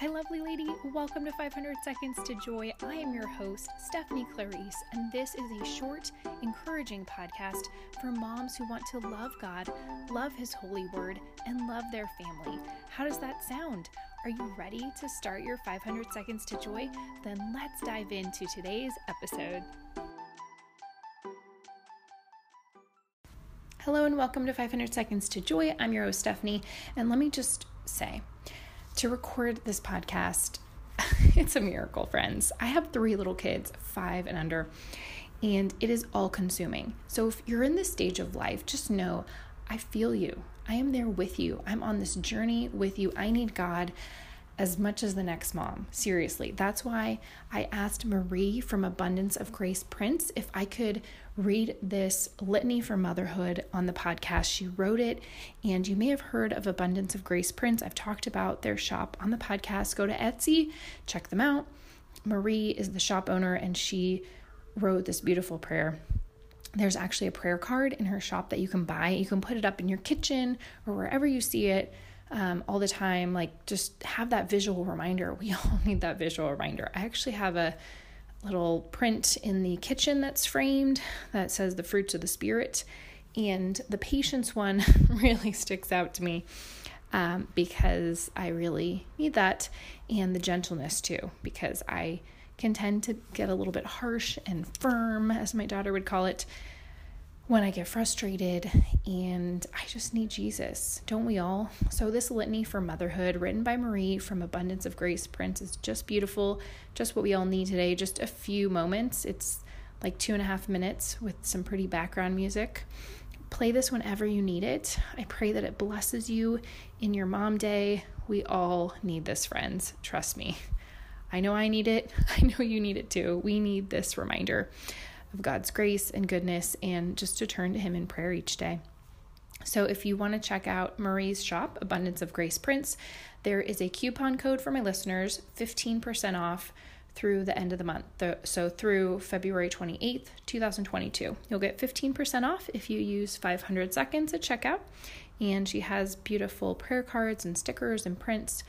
Hi, lovely lady. Welcome to 500 Seconds to Joy. I am your host, Stephanie Clarice, and this is a short, encouraging podcast for moms who want to love God, love His holy word, and love their family. How does that sound? Are you ready to start your 500 Seconds to Joy? Then let's dive into today's episode. Hello, and welcome to 500 Seconds to Joy. I'm your host, Stephanie, and let me just say, to record this podcast. it's a miracle, friends. I have three little kids, five and under, and it is all consuming. So if you're in this stage of life, just know I feel you. I am there with you. I'm on this journey with you. I need God as much as the next mom. Seriously. That's why I asked Marie from Abundance of Grace Prints if I could read this litany for motherhood on the podcast. She wrote it, and you may have heard of Abundance of Grace Prints. I've talked about their shop on the podcast. Go to Etsy, check them out. Marie is the shop owner, and she wrote this beautiful prayer. There's actually a prayer card in her shop that you can buy. You can put it up in your kitchen or wherever you see it um, all the time. Like, just have that visual reminder. We all need that visual reminder. I actually have a little print in the kitchen that's framed that says the fruits of the Spirit. And the patience one really sticks out to me um, because I really need that, and the gentleness too, because I can tend to get a little bit harsh and firm, as my daughter would call it, when I get frustrated and I just need Jesus. Don't we all? So, this litany for motherhood, written by Marie from Abundance of Grace Prints, is just beautiful. Just what we all need today. Just a few moments. It's like two and a half minutes with some pretty background music. Play this whenever you need it. I pray that it blesses you in your mom day. We all need this, friends. Trust me. I know I need it. I know you need it too. We need this reminder of God's grace and goodness and just to turn to Him in prayer each day. So, if you want to check out Marie's shop, Abundance of Grace Prints, there is a coupon code for my listeners 15% off through the end of the month. So, through February 28th, 2022. You'll get 15% off if you use 500 seconds at checkout. And she has beautiful prayer cards and stickers and prints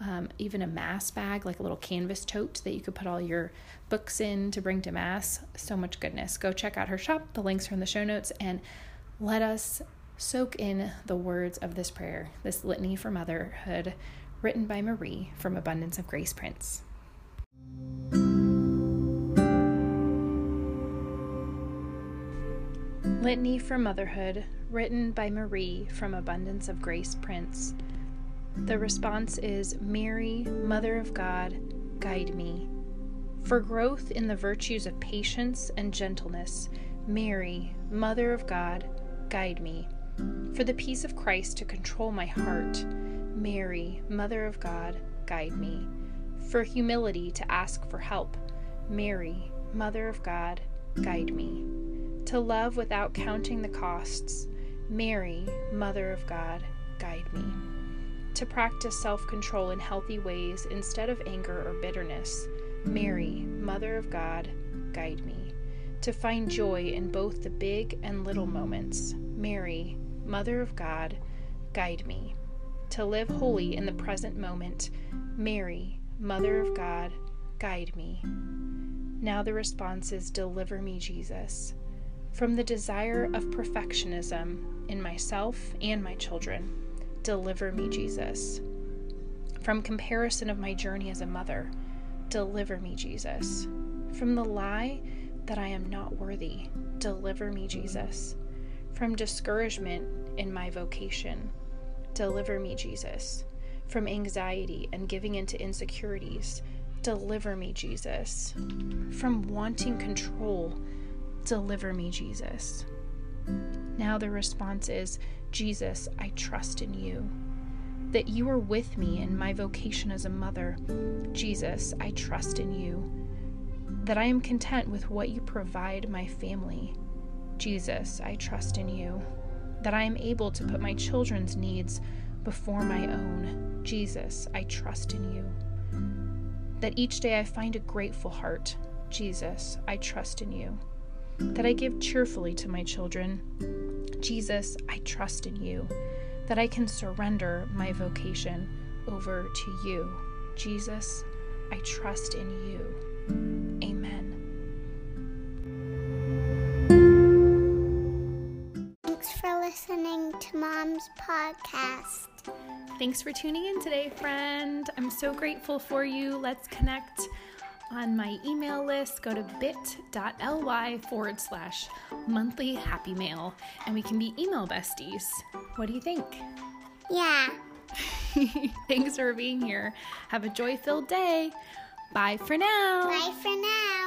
um, even a mass bag, like a little canvas tote that you could put all your books in to bring to mass. So much goodness. Go check out her shop. The links are in the show notes. And let us soak in the words of this prayer, this litany for motherhood, written by Marie from Abundance of Grace Prints. Litany for Motherhood, written by Marie from Abundance of Grace Prints. The response is Mary, Mother of God, guide me. For growth in the virtues of patience and gentleness, Mary, Mother of God, guide me. For the peace of Christ to control my heart, Mary, Mother of God, guide me. For humility to ask for help, Mary, Mother of God, guide me. To love without counting the costs, Mary, Mother of God, guide me to practice self control in healthy ways instead of anger or bitterness. Mary, Mother of God, guide me. To find joy in both the big and little moments. Mary, Mother of God, guide me. To live holy in the present moment. Mary, Mother of God, guide me. Now the response is Deliver me, Jesus, from the desire of perfectionism in myself and my children. Deliver me, Jesus. From comparison of my journey as a mother, deliver me, Jesus. From the lie that I am not worthy, deliver me, Jesus. From discouragement in my vocation, deliver me, Jesus. From anxiety and giving into insecurities, deliver me, Jesus. From wanting control, deliver me, Jesus. Now the response is Jesus, I trust in you. That you are with me in my vocation as a mother. Jesus, I trust in you. That I am content with what you provide my family. Jesus, I trust in you. That I am able to put my children's needs before my own. Jesus, I trust in you. That each day I find a grateful heart. Jesus, I trust in you. That I give cheerfully to my children. Jesus, I trust in you, that I can surrender my vocation over to you. Jesus, I trust in you. Amen. Thanks for listening to Mom's podcast. Thanks for tuning in today, friend. I'm so grateful for you. Let's connect on my email list. Go to bit.ly forward slash monthly happy mail and we can be email besties. What do you think? Yeah. Thanks for being here. Have a joy filled day. Bye for now. Bye for now.